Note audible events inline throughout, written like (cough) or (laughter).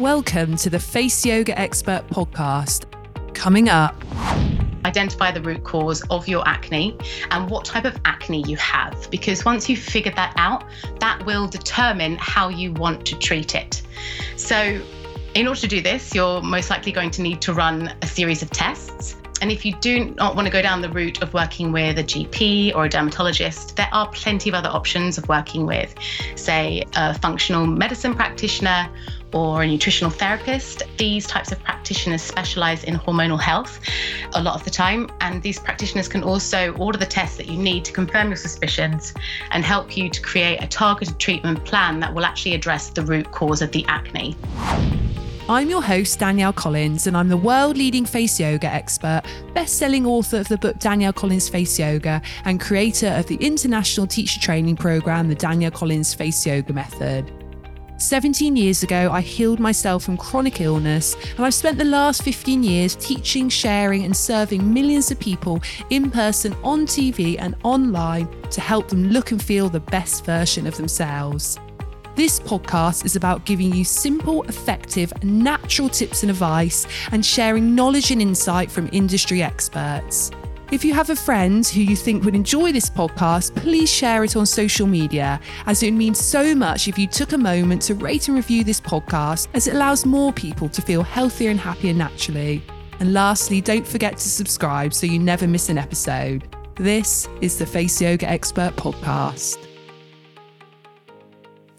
Welcome to the Face Yoga Expert podcast. Coming up, identify the root cause of your acne and what type of acne you have. Because once you've figured that out, that will determine how you want to treat it. So, in order to do this, you're most likely going to need to run a series of tests. And if you do not want to go down the route of working with a GP or a dermatologist, there are plenty of other options of working with, say, a functional medicine practitioner or a nutritional therapist. These types of practitioners specialize in hormonal health a lot of the time, and these practitioners can also order the tests that you need to confirm your suspicions and help you to create a targeted treatment plan that will actually address the root cause of the acne. I'm your host, Danielle Collins, and I'm the world leading face yoga expert, best selling author of the book Danielle Collins Face Yoga, and creator of the international teacher training program, the Danielle Collins Face Yoga Method. 17 years ago, I healed myself from chronic illness, and I've spent the last 15 years teaching, sharing, and serving millions of people in person, on TV, and online to help them look and feel the best version of themselves. This podcast is about giving you simple, effective, natural tips and advice and sharing knowledge and insight from industry experts. If you have a friend who you think would enjoy this podcast, please share it on social media, as it means so much if you took a moment to rate and review this podcast, as it allows more people to feel healthier and happier naturally. And lastly, don't forget to subscribe so you never miss an episode. This is the Face Yoga Expert Podcast.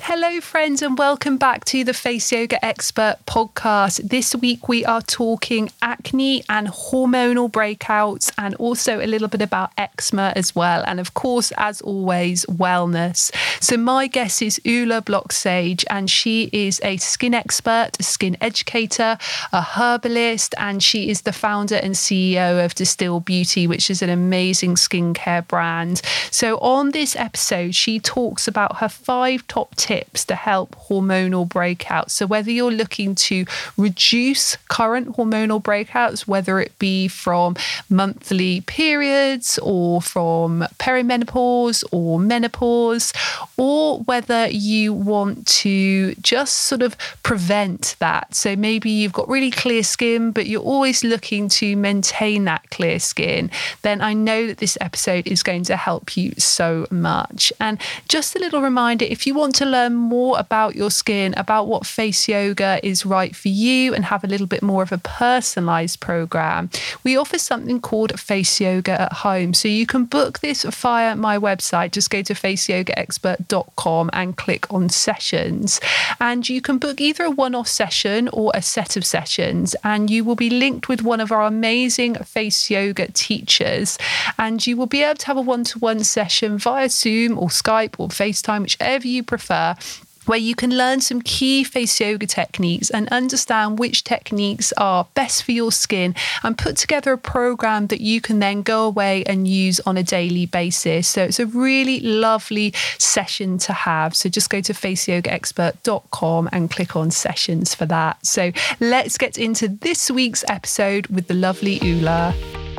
Hello, friends, and welcome back to the Face Yoga Expert podcast. This week we are talking acne and hormonal breakouts, and also a little bit about eczema as well. And of course, as always, wellness. So, my guest is Ula Blocksage, and she is a skin expert, a skin educator, a herbalist, and she is the founder and CEO of D'still Beauty, which is an amazing skincare brand. So, on this episode, she talks about her five top tips tips to help hormonal breakouts. So, whether you're looking to reduce current hormonal breakouts, whether it be from monthly periods or from perimenopause or menopause, or whether you want to just sort of prevent that. So, maybe you've got really clear skin, but you're always looking to maintain that clear skin, then I know that this episode is going to help you so much. And just a little reminder if you want to learn learn more about your skin, about what face yoga is right for you, and have a little bit more of a personalized program, we offer something called Face Yoga at Home. So you can book this via my website. Just go to faceyogaexpert.com and click on sessions. And you can book either a one off session or a set of sessions. And you will be linked with one of our amazing face yoga teachers. And you will be able to have a one to one session via Zoom or Skype or FaceTime, whichever you prefer where you can learn some key face yoga techniques and understand which techniques are best for your skin and put together a program that you can then go away and use on a daily basis. So it's a really lovely session to have. So just go to faceyogaexpert.com and click on sessions for that. So let's get into this week's episode with the lovely Ula.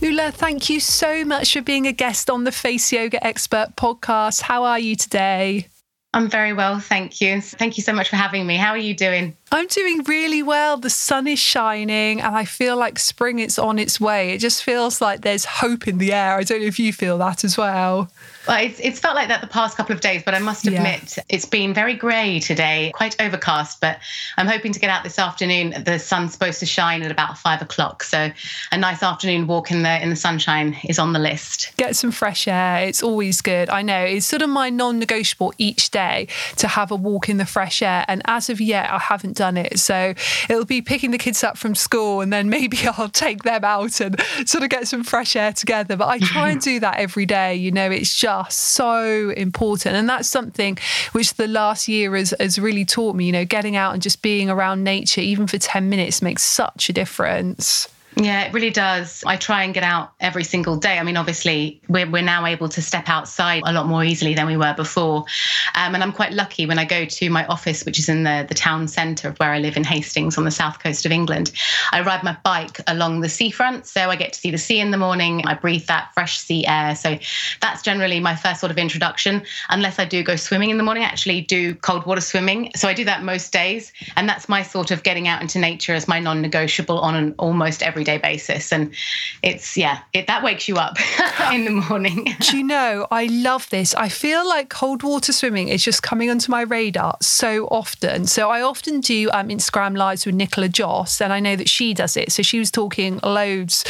Ula, thank you so much for being a guest on the Face Yoga Expert podcast. How are you today? I'm very well, thank you. Thank you so much for having me. How are you doing? I'm doing really well. The sun is shining and I feel like spring is on its way. It just feels like there's hope in the air. I don't know if you feel that as well. Well, it's, it's felt like that the past couple of days, but I must admit yeah. it's been very grey today, quite overcast. But I'm hoping to get out this afternoon. The sun's supposed to shine at about five o'clock, so a nice afternoon walk in the in the sunshine is on the list. Get some fresh air. It's always good. I know it's sort of my non-negotiable each day to have a walk in the fresh air, and as of yet, I haven't done it. So it'll be picking the kids up from school, and then maybe (laughs) I'll take them out and sort of get some fresh air together. But I try and (laughs) do that every day. You know, it's just so important. And that's something which the last year has, has really taught me, you know, getting out and just being around nature, even for 10 minutes, makes such a difference. Yeah, it really does. I try and get out every single day. I mean, obviously, we're, we're now able to step outside a lot more easily than we were before. Um, and I'm quite lucky when I go to my office, which is in the, the town centre of where I live in Hastings on the south coast of England. I ride my bike along the seafront. So I get to see the sea in the morning. I breathe that fresh sea air. So that's generally my first sort of introduction, unless I do go swimming in the morning, I actually do cold water swimming. So I do that most days. And that's my sort of getting out into nature as my non negotiable on an almost every everyday basis. And it's, yeah, it, that wakes you up (laughs) in the morning. Do you know, I love this. I feel like cold water swimming is just coming onto my radar so often. So I often do um, Instagram lives with Nicola Joss, and I know that she does it. So she was talking loads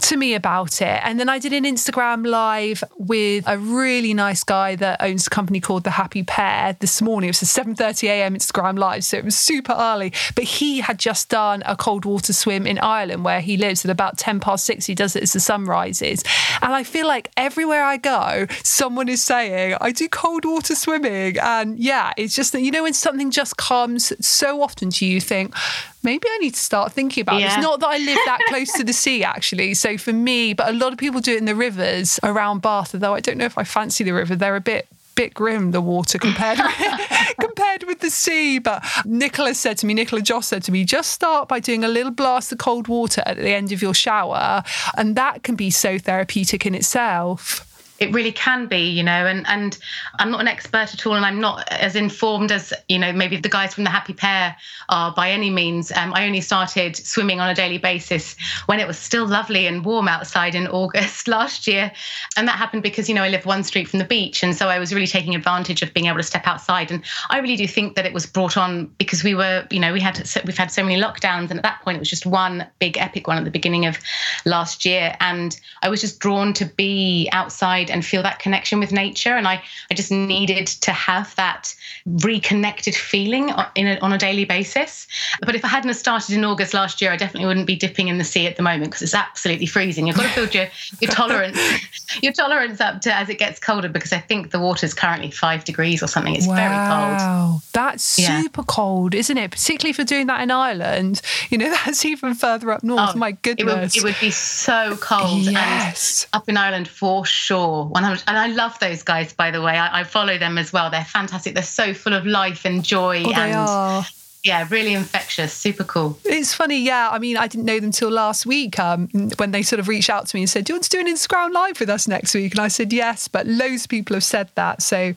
to me about it. And then I did an Instagram live with a really nice guy that owns a company called The Happy Pear this morning. It was a 7.30 a.m. Instagram live, so it was super early. But he had just done a cold water swim in Ireland where he he lives at about 10 past six. He does it as the sun rises. And I feel like everywhere I go, someone is saying, I do cold water swimming. And yeah, it's just that, you know, when something just comes so often to you, you think, maybe I need to start thinking about yeah. it. It's not that I live that (laughs) close to the sea, actually. So for me, but a lot of people do it in the rivers around Bath, although I don't know if I fancy the river. They're a bit bit grim the water compared with, (laughs) compared with the sea. But Nicola said to me, Nicola Joss said to me, just start by doing a little blast of cold water at the end of your shower, and that can be so therapeutic in itself it really can be you know and and i'm not an expert at all and i'm not as informed as you know maybe the guys from the happy pear are by any means. Um, i only started swimming on a daily basis when it was still lovely and warm outside in (laughs) august last year. And that happened because you know i live one street from the beach and so i was really taking advantage of being able to step outside. And i really do think that it was brought on because we were you know we had we've had so many lockdowns and at that point it was just one big epic one at the beginning of last year. And i was just drawn to be outside outside and feel that connection with nature. And I, I just needed to have that reconnected feeling in a, on a daily basis. But if I hadn't started in August last year, I definitely wouldn't be dipping in the sea at the moment because it's absolutely freezing. You've got to build your, your tolerance, (laughs) your tolerance up to as it gets colder because I think the water is currently five degrees or something. It's wow. very cold. Wow, that's super cold, isn't it? Particularly for doing that in Ireland. You know, (laughs) that's even further up north. Oh, My goodness. It would, it would be so cold. Yes. And up in Ireland for sure. 100 and i love those guys by the way. I, I, follow them as well. They're fantastic. They're so full of life and joy oh, and yeah, really infectious, super cool. It's funny, yeah. I mean, I didn't know them till last week um, when they sort of reached out to me and said, "Do you want to do an Instagram live with us next week?" And I said yes, but loads of people have said that, so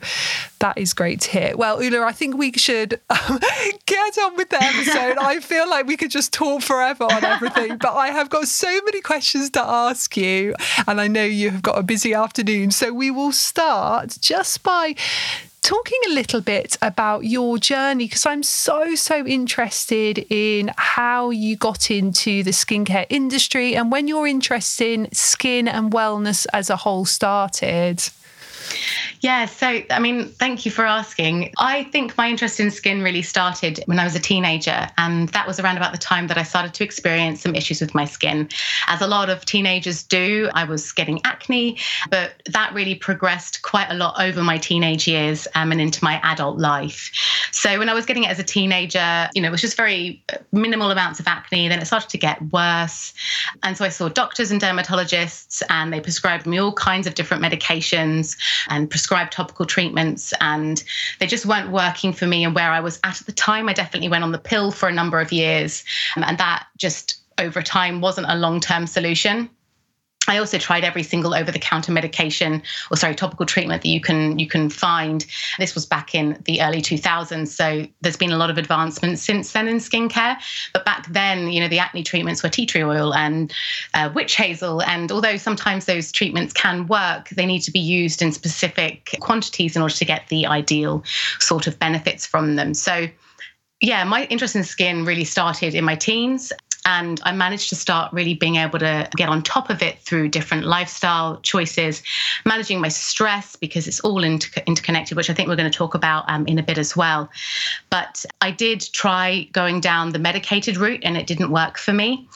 that is great to hear. Well, Ula, I think we should um, (laughs) get on with the episode. I feel like we could just talk forever on everything, but I have got so many questions to ask you, and I know you have got a busy afternoon, so we will start just by talking a little bit about your journey because I'm so, so interested in how you got into the skincare industry and when your interest in skin and wellness as a whole started. Yeah, so I mean, thank you for asking. I think my interest in skin really started when I was a teenager, and that was around about the time that I started to experience some issues with my skin. As a lot of teenagers do, I was getting acne, but that really progressed quite a lot over my teenage years um, and into my adult life. So when I was getting it as a teenager, you know, it was just very minimal amounts of acne. Then it started to get worse. And so I saw doctors and dermatologists, and they prescribed me all kinds of different medications and prescribed topical treatments, and they just weren't working for me and where I was at at the time. I definitely went on the pill for a number of years, and that just over time wasn't a long term solution. I also tried every single over-the-counter medication, or sorry, topical treatment that you can you can find. This was back in the early 2000s, so there's been a lot of advancements since then in skincare. But back then, you know, the acne treatments were tea tree oil and uh, witch hazel, and although sometimes those treatments can work, they need to be used in specific quantities in order to get the ideal sort of benefits from them. So yeah, my interest in skin really started in my teens. And I managed to start really being able to get on top of it through different lifestyle choices, managing my stress because it's all inter- interconnected, which I think we're going to talk about um, in a bit as well. But I did try going down the medicated route and it didn't work for me.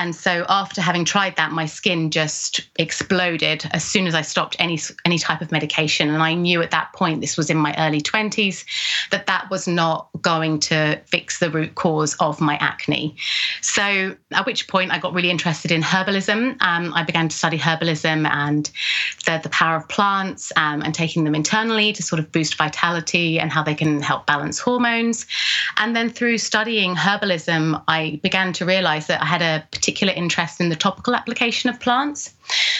And so after having tried that, my skin just exploded as soon as I stopped any any type of medication. And I knew at that point, this was in my early 20s, that that was not going to fix the root cause of my acne. So at which point I got really interested in herbalism. Um, I began to study herbalism and the, the power of plants um, and taking them internally to sort of boost vitality and how they can help balance hormones. And then through studying herbalism, I began to realize that I had a particular interest in the topical application of plants.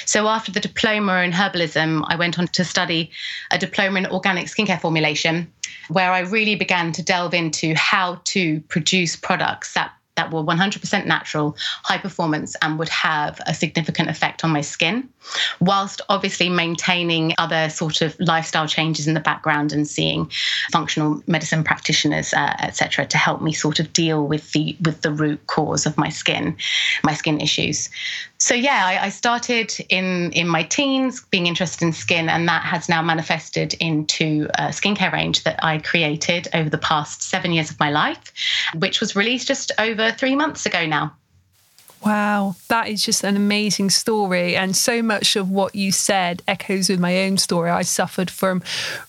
So after the diploma in herbalism, I went on to study a diploma in organic skincare formulation, where I really began to delve into how to produce products that that were 100% natural, high performance, and would have a significant effect on my skin, whilst obviously maintaining other sort of lifestyle changes in the background and seeing functional medicine practitioners, uh, etc., to help me sort of deal with the with the root cause of my skin, my skin issues. So yeah, I, I started in in my teens being interested in skin, and that has now manifested into a skincare range that I created over the past seven years of my life, which was released just over three months ago now. Wow, that is just an amazing story. And so much of what you said echoes with my own story. I suffered from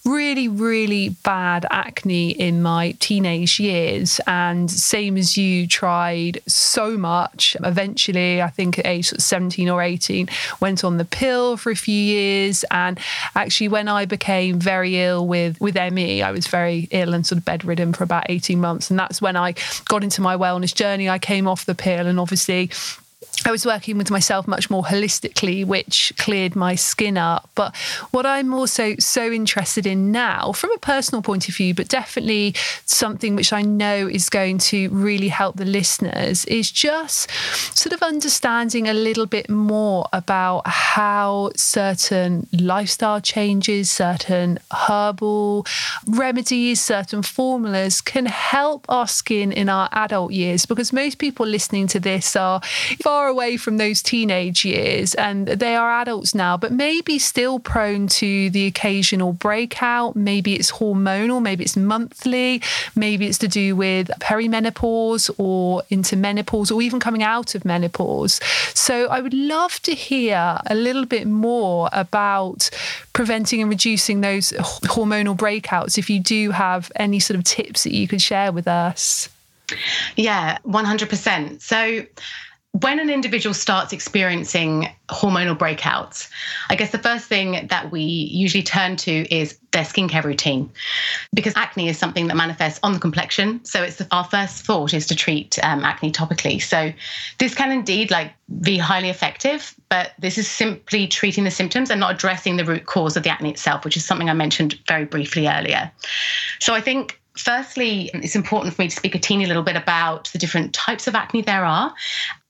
really, really bad acne in my teenage years. And same as you, tried so much. Eventually, I think at age 17 or 18, went on the pill for a few years. And actually, when I became very ill with, with ME, I was very ill and sort of bedridden for about 18 months. And that's when I got into my wellness journey. I came off the pill and obviously I was working with myself much more holistically, which cleared my skin up. But what I'm also so interested in now, from a personal point of view, but definitely something which I know is going to really help the listeners, is just sort of understanding a little bit more about how certain lifestyle changes, certain herbal remedies, certain formulas can help our skin in our adult years. Because most people listening to this are far away from those teenage years and they are adults now, but maybe still prone to the occasional breakout. Maybe it's hormonal, maybe it's monthly, maybe it's to do with perimenopause or into menopause or even coming out of menopause. So I would love to hear a little bit more about preventing and reducing those hormonal breakouts if you do have any sort of tips that you could share with us. Yeah, 100%. So when an individual starts experiencing hormonal breakouts, I guess the first thing that we usually turn to is their skincare routine, because acne is something that manifests on the complexion. So it's the, our first thought is to treat um, acne topically. So this can indeed like be highly effective, but this is simply treating the symptoms and not addressing the root cause of the acne itself, which is something I mentioned very briefly earlier. So I think Firstly, it's important for me to speak a teeny little bit about the different types of acne there are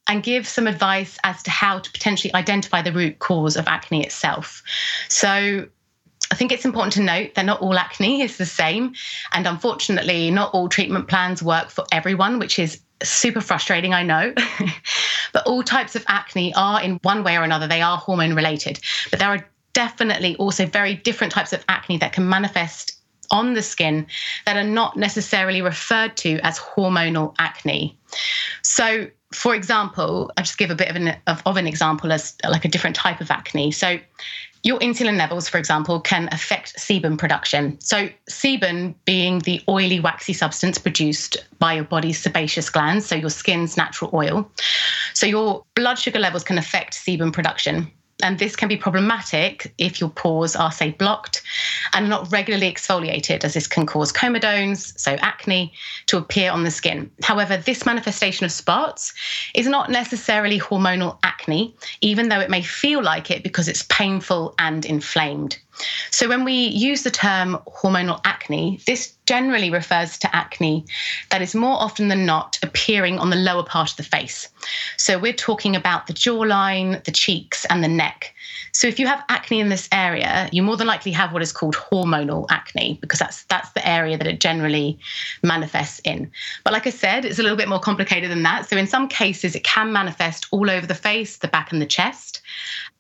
and give some advice as to how to potentially identify the root cause of acne itself. So, I think it's important to note that not all acne (laughs) is the same. And unfortunately, not all treatment plans work for everyone, which is super frustrating, I know. (laughs) but all types of acne are, in one way or another, they are hormone related. But there are definitely also very different types of acne that can manifest on the skin that are not necessarily referred to as hormonal acne. So, for example, I'll just give a bit of an, of, of an example as like a different type of acne. So, your insulin levels, for example, can affect sebum production. So, sebum being the oily, waxy substance produced by your body's sebaceous glands, so your skin's natural oil. So, your blood sugar levels can affect sebum production. And this can be problematic if your pores are, say, blocked and not regularly exfoliated, as this can cause comedones, so acne, to appear on the skin. However, this manifestation of spots is not necessarily hormonal acne, even though it may feel like it because it's painful and inflamed. So, when we use the term hormonal acne, this generally refers to acne that is more often than not appearing on the lower part of the face. So, we're talking about the jawline, the cheeks, and the neck. So, if you have acne in this area, you more than likely have what is called hormonal acne because that's that's the area that it generally manifests in. But like I said, it's a little bit more complicated than that. So, in some cases, it can manifest all over the face, the back, and the chest.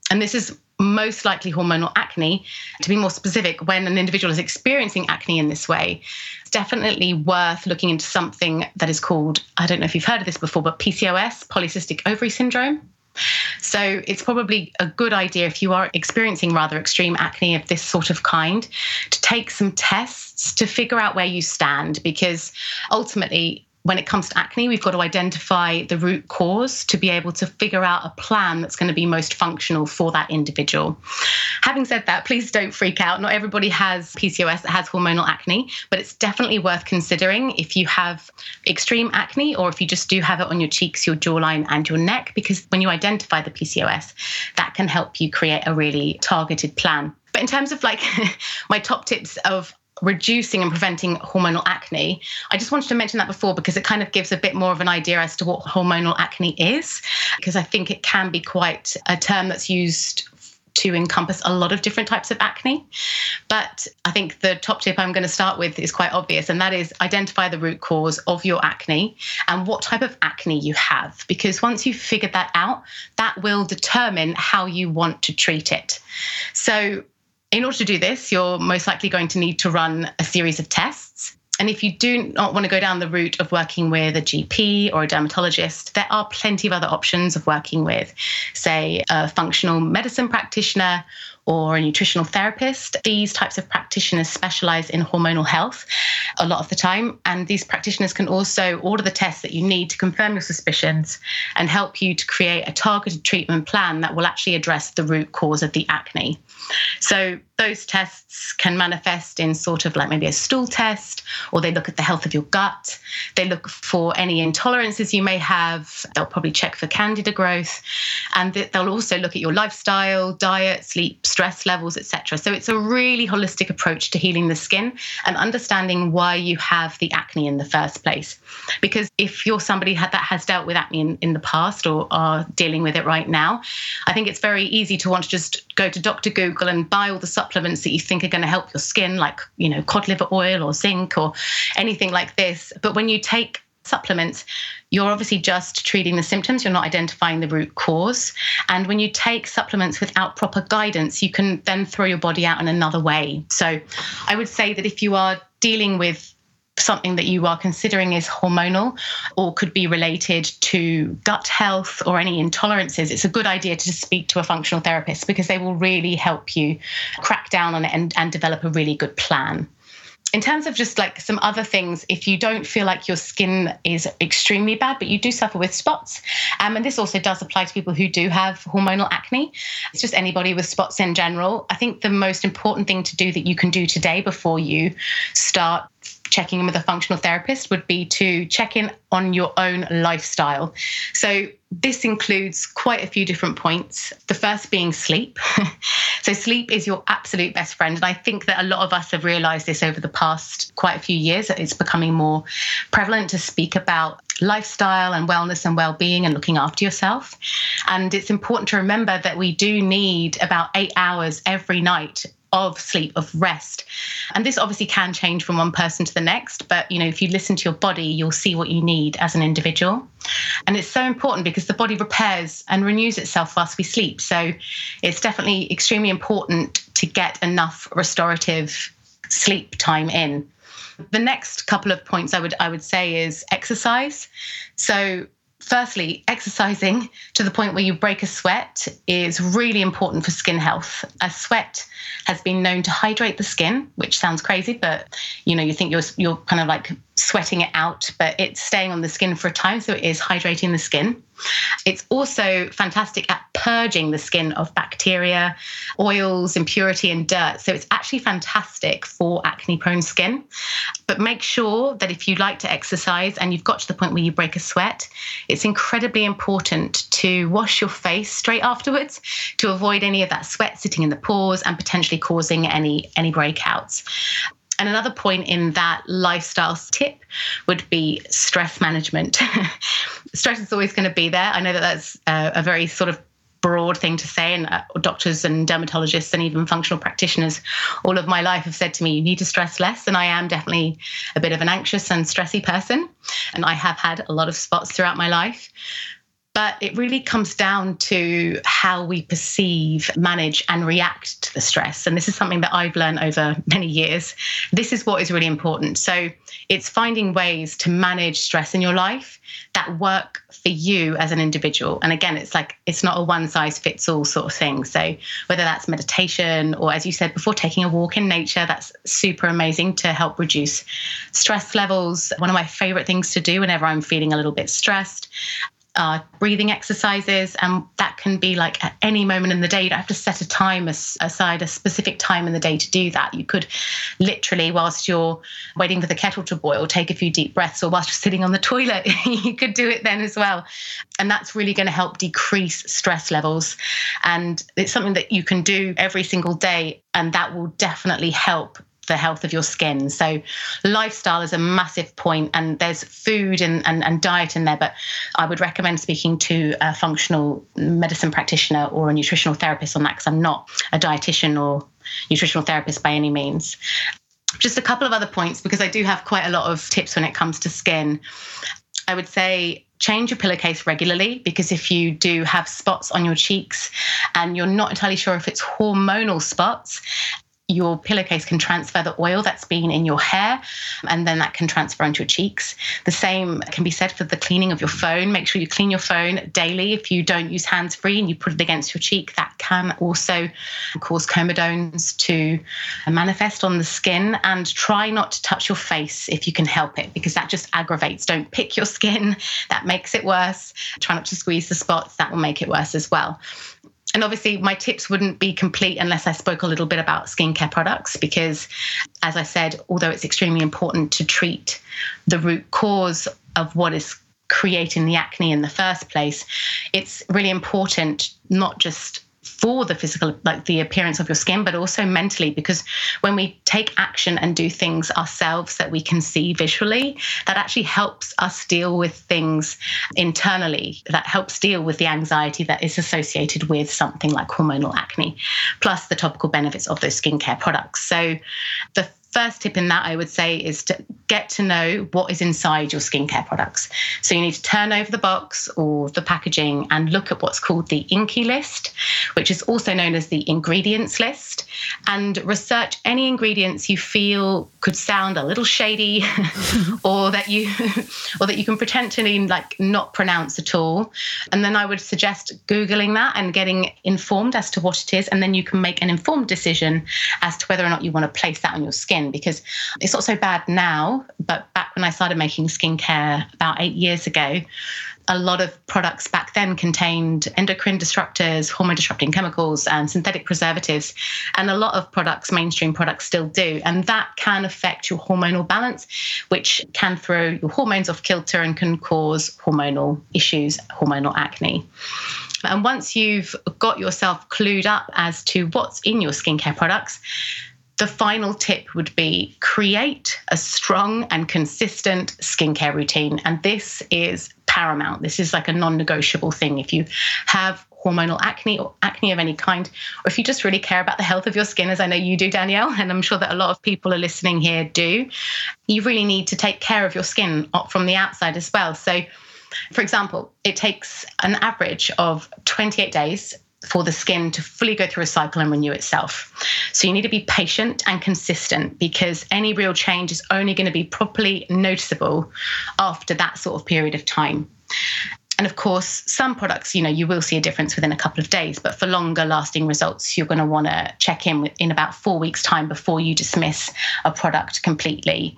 And this is most likely hormonal acne. To be more specific, when an individual is experiencing acne in this way, it's definitely worth looking into something that is called, I don't know if you've heard of this before, but PCOS, polycystic ovary syndrome. So it's probably a good idea if you are experiencing rather extreme acne of this sort of kind to take some tests to figure out where you stand because ultimately when it comes to acne, we've got to identify the root cause to be able to figure out a plan that's going to be most functional for that individual. Having said that, please don't freak out. Not everybody has PCOS that has hormonal acne, but it's definitely worth considering if you have extreme acne or if you just do have it on your cheeks, your jawline, and your neck, because when you identify the PCOS, that can help you create a really targeted plan. But in terms of like (laughs) my top tips of reducing and preventing hormonal acne. I just wanted to mention that before because it kind of gives a bit more of an idea as to what hormonal acne is, because I think it can be quite a term that's used to encompass a lot of different types of acne. But I think the top tip I'm going to start with is quite obvious, and that is identify the root cause of your acne and what type of acne you have. Because once you've figured that out, that will determine how you want to treat it. So, in order to do this, you're most likely going to need to run a series of tests. And if you do not want to go down the route of working with a GP or a dermatologist, there are plenty of other options of working with, say, a functional medicine practitioner or a nutritional therapist. These types of practitioners specialize in hormonal health a lot of the time. And these practitioners can also order the tests that you need to confirm your suspicions and help you to create a targeted treatment plan that will actually address the root cause of the acne. So those tests can manifest in sort of like maybe a stool test, or they look at the health of your gut. They look for any intolerances you may have. They'll probably check for candida growth, and they'll also look at your lifestyle, diet, sleep, stress levels, etc. So it's a really holistic approach to healing the skin and understanding why you have the acne in the first place. Because if you're somebody that has dealt with acne in, in the past or are dealing with it right now, I think it's very easy to want to just go to Dr. Google and buy all the supplements supplements that you think are going to help your skin, like, you know, cod liver oil or zinc or anything like this. But when you take supplements, you're obviously just treating the symptoms, you're not identifying the root cause. And when you take supplements without proper guidance, you can then throw your body out in another way. So I would say that if you are dealing with something that you are considering is hormonal or could be related to gut health or any intolerances, it's a good idea to speak to a functional therapist because they will really help you crack down on it and, and develop a really good plan in terms of just like some other things, if you don't feel like your skin is extremely bad, but you do suffer with spots, um, and this also does apply to people who do have hormonal acne, it's just anybody with spots in general. I think the most important thing to do that you can do today before you start checking in with a functional therapist would be to check in on your own lifestyle. So, this includes quite a few different points. The first being sleep. (laughs) so, sleep is your absolute best friend. And I think that a lot of us have realized this over the past quite a few years. That it's becoming more prevalent to speak about lifestyle and wellness and well-being and looking after yourself and it's important to remember that we do need about 8 hours every night of sleep, of rest. And this obviously can change from one person to the next, but you know, if you listen to your body, you'll see what you need as an individual. And it's so important because the body repairs and renews itself whilst we sleep. So it's definitely extremely important to get enough restorative sleep time in. The next couple of points I would I would say is exercise. So firstly, exercising to the point where you break a sweat is really important for skin health. A sweat has been known to hydrate the skin, which sounds crazy, but you know, you think you're you're kind of like sweating it out, but it's staying on the skin for a time, so it is hydrating the skin. It's also fantastic at purging the skin of bacteria, oils, impurity, and dirt. So it's actually fantastic for acne prone skin. But make sure that if you like to exercise and you've got to the point where you break a sweat, it's incredibly important to wash your face straight afterwards to avoid any of that sweat sitting in the pores and potentially causing any, any breakouts. And another point in that lifestyle tip would be stress management. (laughs) stress is always going to be there. I know that that's a, a very sort of broad thing to say and uh, doctors and dermatologists and even functional practitioners all of my life have said to me you need to stress less and i am definitely a bit of an anxious and stressy person and i have had a lot of spots throughout my life But it really comes down to how we perceive, manage, and react to the stress. And this is something that I've learned over many years. This is what is really important. So it's finding ways to manage stress in your life that work for you as an individual. And again, it's like it's not a one size fits all sort of thing. So whether that's meditation or, as you said before, taking a walk in nature, that's super amazing to help reduce stress levels. One of my favorite things to do whenever I'm feeling a little bit stressed uh, breathing exercises, and that can be like at any moment in the day. You don't have to set a time aside, a specific time in the day to do that. You could literally, whilst you're waiting for the kettle to boil, take a few deep breaths, or whilst you're sitting on the (laughs) toilet, you could do it then as well. And that's really going to help decrease stress levels. And it's something that you can do every single day, and that will definitely help the health of your skin. So, lifestyle is a massive point, and there's food and, and, and diet in there. But I would recommend speaking to a functional medicine practitioner or a nutritional therapist on that because I'm not a dietitian or nutritional therapist by any means. Just a couple of other points because I do have quite a lot of tips when it comes to skin. I would say change your pillowcase regularly because if you do have spots on your cheeks and you're not entirely sure if it's hormonal spots your pillowcase can transfer the oil that's been in your hair and then that can transfer onto your cheeks. The same can be said for the cleaning of your phone. Make sure you clean your phone daily. If you don't use hands free and you put it against your cheek, that can also cause comedones to manifest on the skin. And try not to touch your face if you can help it because that just aggravates. Don't pick your skin, (laughs) that makes it worse. Try not to squeeze the spots, that will make it worse as well and obviously my tips wouldn't be complete unless I spoke a little bit about skincare products because as I said although it's extremely important to treat the root cause of what is creating the acne in the first place it's really important not just for the physical, like the appearance of your skin, but also mentally, because when we take action and do things ourselves that we can see visually, that actually helps us deal with things internally, that helps deal with the anxiety that is associated with something like hormonal acne, plus the topical benefits of those skincare products. So the first tip in that I would say is to get to know what is inside your skincare products. So you need to turn over the box or the packaging and look at what's called the INCI list, which is also known as the ingredients list, and research any ingredients you feel could sound a little shady (laughs) or that you (laughs) or that you can potentially like not pronounce at all. And then I would suggest googling that and getting informed as to what it is and then you can make an informed decision as to whether or not you want to place that on your skin skin because it's not so bad now. But back when I started making skincare about eight years ago, a lot of products back then contained endocrine disruptors, hormone disrupting chemicals, and synthetic preservatives. And a lot of products, mainstream products, still do. And that can affect your hormonal balance, which can throw your hormones off kilter and can cause hormonal issues, hormonal acne. And once you've got yourself clued up as to what's in your skincare products, the final tip would be create a strong and consistent skincare routine. And this is paramount. This is like a non negotiable thing. If you have hormonal acne or acne of any kind, or if you just really care about the health of your skin, as I know you do, Danielle, and I'm sure that a lot of people are listening here do, you really need to take care of your skin from the outside as well. So, for example, it takes an average of 28 days for the skin to fully go through a cycle and renew itself. So you need to be patient and consistent because any real change is only going to be properly noticeable after that sort of period of time. And of course, some products, you know, you will see a difference within a couple of days, but for longer lasting results, you're going to want to check in in about four weeks' time before you dismiss a product completely.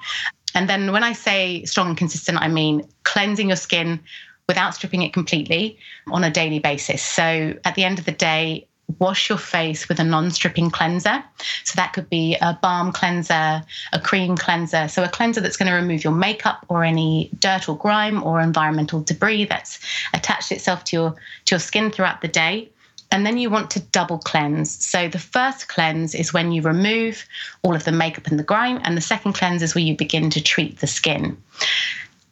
And then when I say strong and consistent, I mean cleansing your skin without stripping it completely on a daily basis. So at the end of the day, wash your face with a non stripping cleanser. So that could be a balm cleanser, a cream cleanser. So a cleanser that's going to remove your makeup or any dirt or grime or environmental debris that's attached itself to your, to your skin throughout the day. And then you want to double cleanse. So the first cleanse is when you remove all of the makeup and the grime, and the second cleanse is where you begin to treat the skin.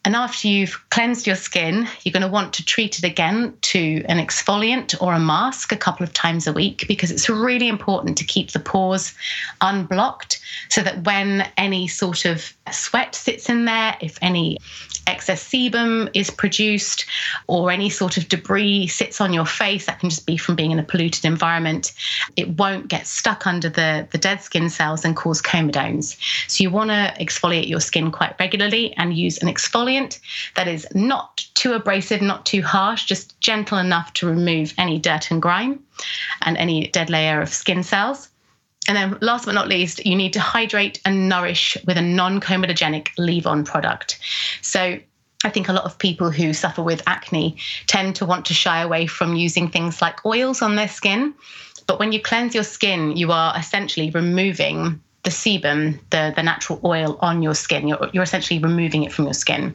And after you've cleansed your skin, you're going to want to treat it again to an exfoliant or a mask a couple of times a week because it's really important to keep the pores unblocked so that when any sort of sweat sits in there, if any excess sebum is produced or any sort of debris sits on your face, that can just be from being in a polluted environment, it won't get stuck under the, the dead skin cells and cause comedones. So you want to exfoliate your skin quite regularly and use an exfoliant that is not too abrasive, not too harsh, just gentle enough to remove any dirt and grime and any dead layer of skin cells. And then, last but not least, you need to hydrate and nourish with a non comedogenic leave on product. So, I think a lot of people who suffer with acne tend to want to shy away from using things like oils on their skin. But when you cleanse your skin, you are essentially removing the sebum, the, the natural oil on your skin. You're, you're essentially removing it from your skin.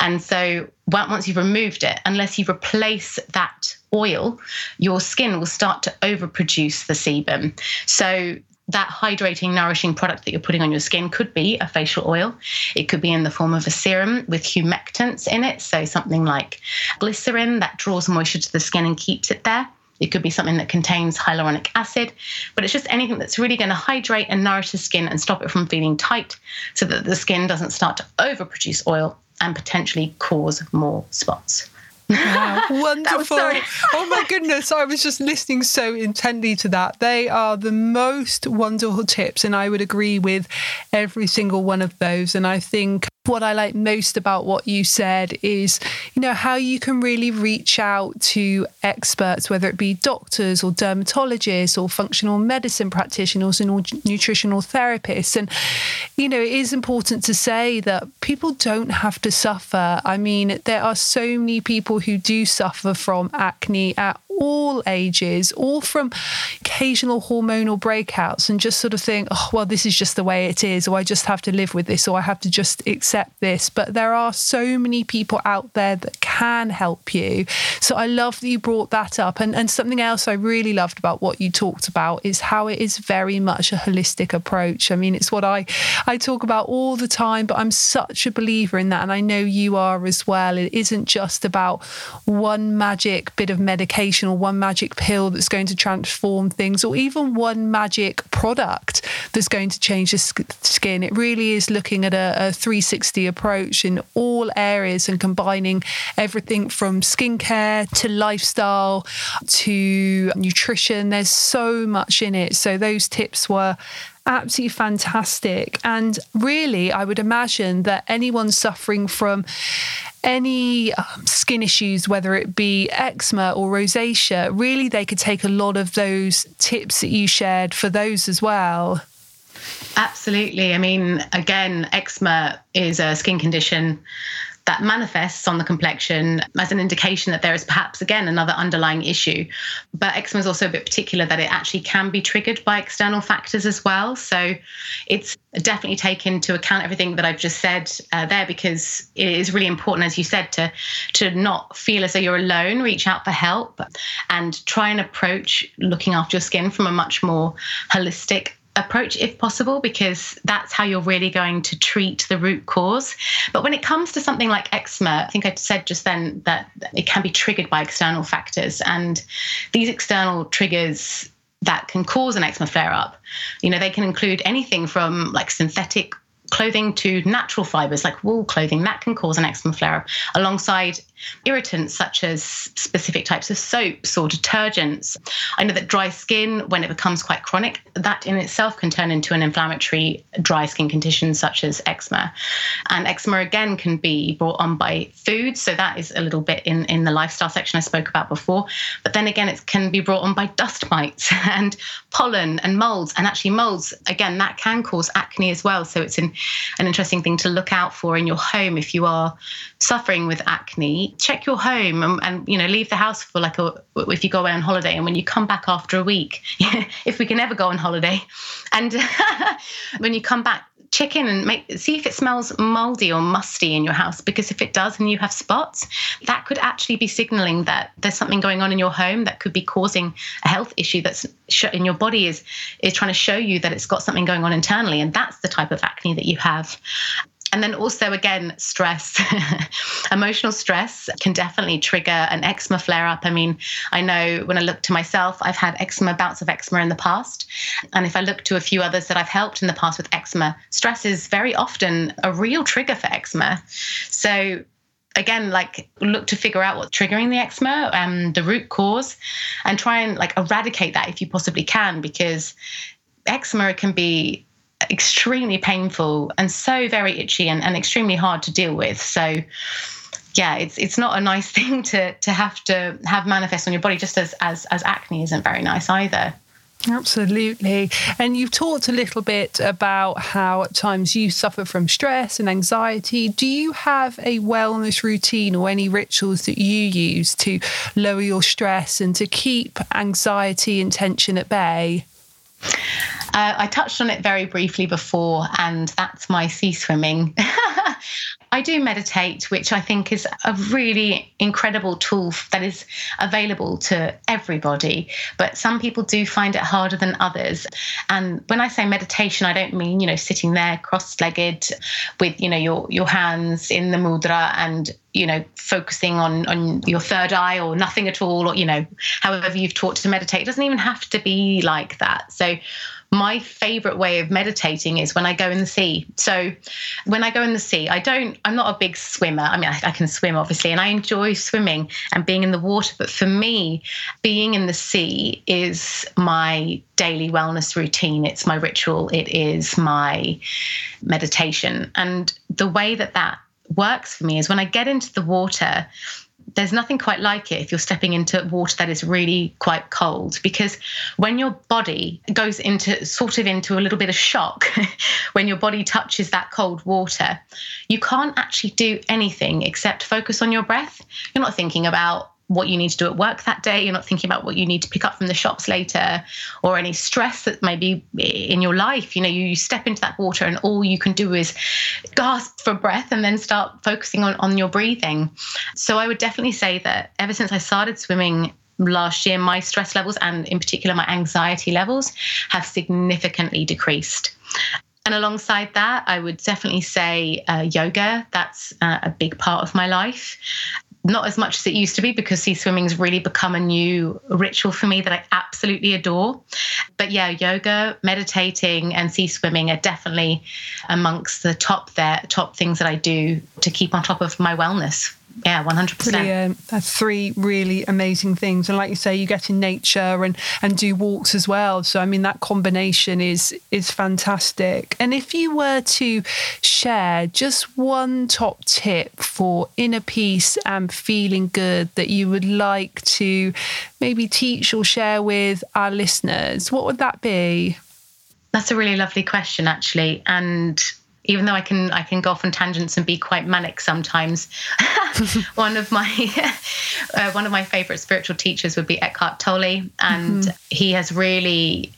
And so once you've removed it, unless you replace that oil, your skin will start to overproduce the sebum. So that hydrating, nourishing product that you're putting on your skin could be a facial oil. It could be in the form of a serum with humectants in it. So something like glycerin that draws moisture to the skin and keeps it there. It could be something that contains hyaluronic acid, but it's just anything that's really going to hydrate and nourish the skin and stop it from feeling tight so that the skin doesn't start to overproduce oil and potentially cause more spots. Wow, (laughs) wonderful. (laughs) oh my goodness, I was just listening so intently to that. They are the most wonderful tips, and I would agree with every single one of those. And I think what I like most about what you said is, you know, how you can really reach out to experts, whether it be doctors or dermatologists or functional medicine practitioners and nutritional therapists. And, you know, it is important to say that people don't have to suffer. I mean, there are so many people who do suffer from acne at all ages, all from occasional hormonal breakouts, and just sort of think, oh, well, this is just the way it is, or I just have to live with this, or I have to just accept this. But there are so many people out there that can help you. So I love that you brought that up. And, and something else I really loved about what you talked about is how it is very much a holistic approach. I mean, it's what I, I talk about all the time, but I'm such a believer in that. And I know you are as well. It isn't just about one magic bit of medication or one magic pill that's going to transform things, or even one magic product that's going to change the skin. It really is looking at a, a 360 approach in all areas and combining everything from skincare to lifestyle to nutrition. There's so much in it. So those tips were absolutely fantastic. And really, I would imagine that anyone suffering from any um, skin issues, whether it be eczema or rosacea, really they could take a lot of those tips that you shared for those as well. Absolutely. I mean, again, eczema is a skin condition that manifests on the complexion as an indication that there is perhaps again another underlying issue. But eczema is also a bit particular that it actually can be triggered by external factors as well. So it's definitely take into account everything that I've just said uh, there because it is really important, as you said, to to not feel as though you're alone. Reach out for help and try and approach looking after your skin from a much more holistic approach if possible because that's how you're really going to treat the root cause. But when it comes to something like eczema i think i said just then that it can be triggered by external factors and these external triggers that can cause an eczema flare up you know they can include anything from like synthetic clothing to natural fibers like wool clothing that can cause an eczema flare up alongside irritants such as specific types of soaps or detergents. I know that dry skin, when it becomes quite chronic, that in itself can turn into an inflammatory dry skin condition such as eczema. And eczema again can be brought on by food. So that is a little bit in, in the lifestyle section I spoke about before. But then again, it can be brought on by dust mites (laughs) and pollen and molds. And actually, molds, again, that can cause acne as well. So it's an, an interesting thing to look out for in your home if you are suffering with acne check your home and, and, you know leave the house for like a if you go away on holiday and when you come back after a week (laughs) if we can ever go on holiday. And (laughs) when you come back check in and make see if it smells moldy or musty in your house because if it does and you have spots that could actually be signaling that there's something going on in your home that could be causing a health issue that's in your body is is trying to show you that it's got something going on internally. And that's the type of acne that you have and then also, again, stress. (laughs) Emotional stress can definitely trigger an eczema flare up. I mean, I know when I look to myself, I've had eczema, bouts of eczema in the past. And if I look to a few others that I've helped in the past with eczema, stress is very often a real trigger for eczema. So again like look to figure out what's triggering the eczema and um, the root cause and try and like eradicate that if you possibly can because eczema can be extremely painful and so very itchy and, and extremely hard to deal with so yeah it's it's not a nice (laughs) thing to to have to have manifest on your body just as as as acne isn't very nice either Absolutely. And you've talked a little bit about how at times you suffer from stress and anxiety. Do you have a wellness routine or any rituals that you use to lower your stress and to keep anxiety and tension at bay? Uh, I touched on it very briefly before, and that's my sea swimming. (laughs) I do meditate, which I think is a really incredible tool that is available to everybody. But some people do find it harder than others. And when I say meditation, I don't mean, you know, sitting there cross-legged with, you know, your your hands in the mudra and you know focusing on on your third eye or nothing at all or you know however you've taught to meditate it doesn't even have to be like that so my favorite way of meditating is when I go in the sea. So when I go in the sea, I don't, I'm not a big swimmer. I mean, I, I, can swim obviously, and I enjoy swimming and being in the water. But for me, being in the sea is my daily wellness routine. It's my ritual. It is my meditation. And the way that that works for me is when I get into the water, there's nothing quite like it if you're stepping into water that is really quite cold because when your body goes into sort of into a little bit of shock (laughs) when your body touches that cold water you can't actually do anything except focus on your breath. You're not thinking about what you need to do at work that day. You're not thinking about what you need to pick up from the shops later or any stress that may be in your life. You know, you step into that water and all you can do is gasp for breath and then start focusing on, on your breathing. So I would definitely say that ever since I started swimming last year, my stress levels and in particular my anxiety levels have significantly decreased. And alongside that, I would definitely say uh, yoga. That's uh, a big part of my life not as much as it used to be because sea swimming's really become a new ritual for me that I absolutely adore. But yeah, yoga, meditating, and sea swimming are definitely amongst the top there top things that I do to keep on top of my wellness yeah 100% brilliant that's three really amazing things. And like you say you get in nature and and do walks as well. So i mean that combination is is fantastic. And if you were to share just one top tip for inner peace and feeling good that you would like to maybe teach or share with our listeners what would that be? That's a really lovely question actually. And even though I can I can go off on tangents and be quite manic sometimes. (laughs) one of my (laughs) uh, one of my favorite spiritual teachers would be Eckhart Tolle, and mm-hmm. he has really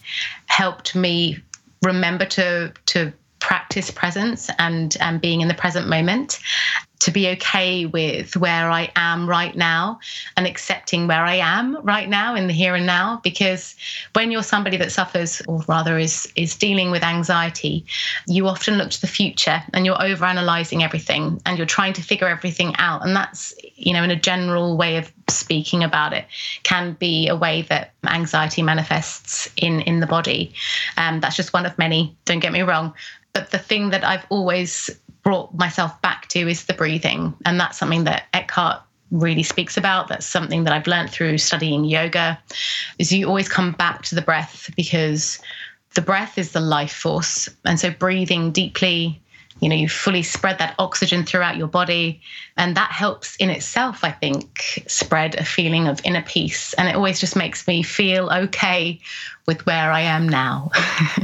helped me remember to to practice presence and and being in the present moment to be okay with where I am right now and accepting where I am right now in the here and now. Because when you're somebody that suffers, or rather is is dealing with anxiety, you often look to the future and you're over analyzing everything and you're trying to figure everything out. And that's, you know, in a general way of speaking about it, can be a way that anxiety manifests in in the body. Um, that's just one of many. Don't get me wrong. But the thing that I've always brought myself back to is the breathing. And that's something that Eckhart really speaks about. That's something that I've learned through studying yoga is you always come back to the breath because the breath is the life force. And so breathing deeply, you know, you fully spread that oxygen throughout your body. And that helps in itself, I think, spread a feeling of inner peace. And it always just makes me feel okay with where I am now. (laughs)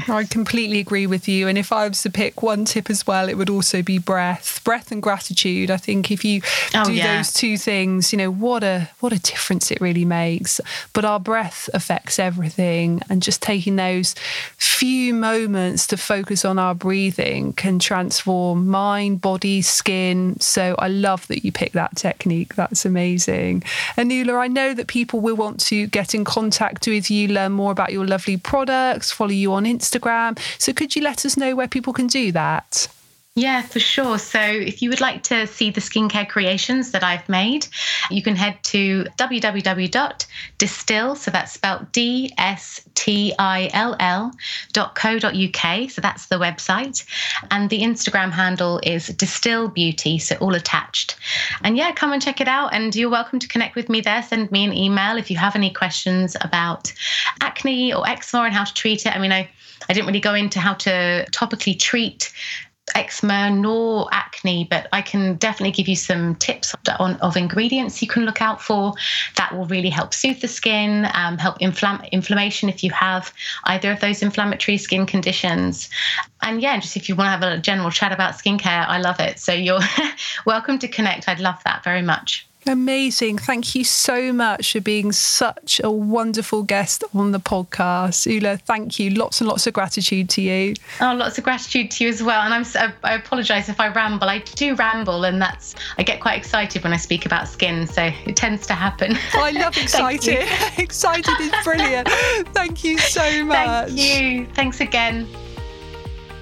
I completely agree with you. And if I was to pick one tip as well, it would also be breath, breath and gratitude. I think if you oh, do yeah. those two things, you know, what a what a difference it really makes. But our breath affects everything. And just taking those few moments to focus on our breathing can transform mind, body, skin. So I love that you picked that technique. That's amazing. Anula, I know that people will want to get in contact with you, learn more about your lovely products, follow you on Instagram. So could you let us know where people can do that? Yeah, for sure. So if you would like to see the skincare creations that I've made, you can head to www.dstill, so that's spelled D S T I L L dot. So that's the website. And the Instagram handle is D'still Beauty, so all attached. And yeah, come and check it out. And you're welcome to connect with me there. Send me an email if you have any questions about acne or eczema and how to treat it. I mean, I I didn't really go into how to topically treat eczema nor acne, but I can definitely give you some tips on, of ingredients you can look out for that will really help soothe the skin, um, help inflam- inflammation if you have either of those inflammatory skin conditions. And yeah, just if you want to have a general chat about skincare, I love it. So you're (laughs) welcome to connect. I'd love that very much. Amazing. Thank you so much for being such a wonderful guest on the podcast. Ula, thank you. Lots and lots of gratitude to you. Oh, lots of gratitude to you as well. And I'm I apologize if I ramble. I do ramble and that's I get quite excited when I speak about skin, so it tends to happen. (laughs) I love excited. (laughs) excited is brilliant. Thank you so much. Thank you. Thanks again.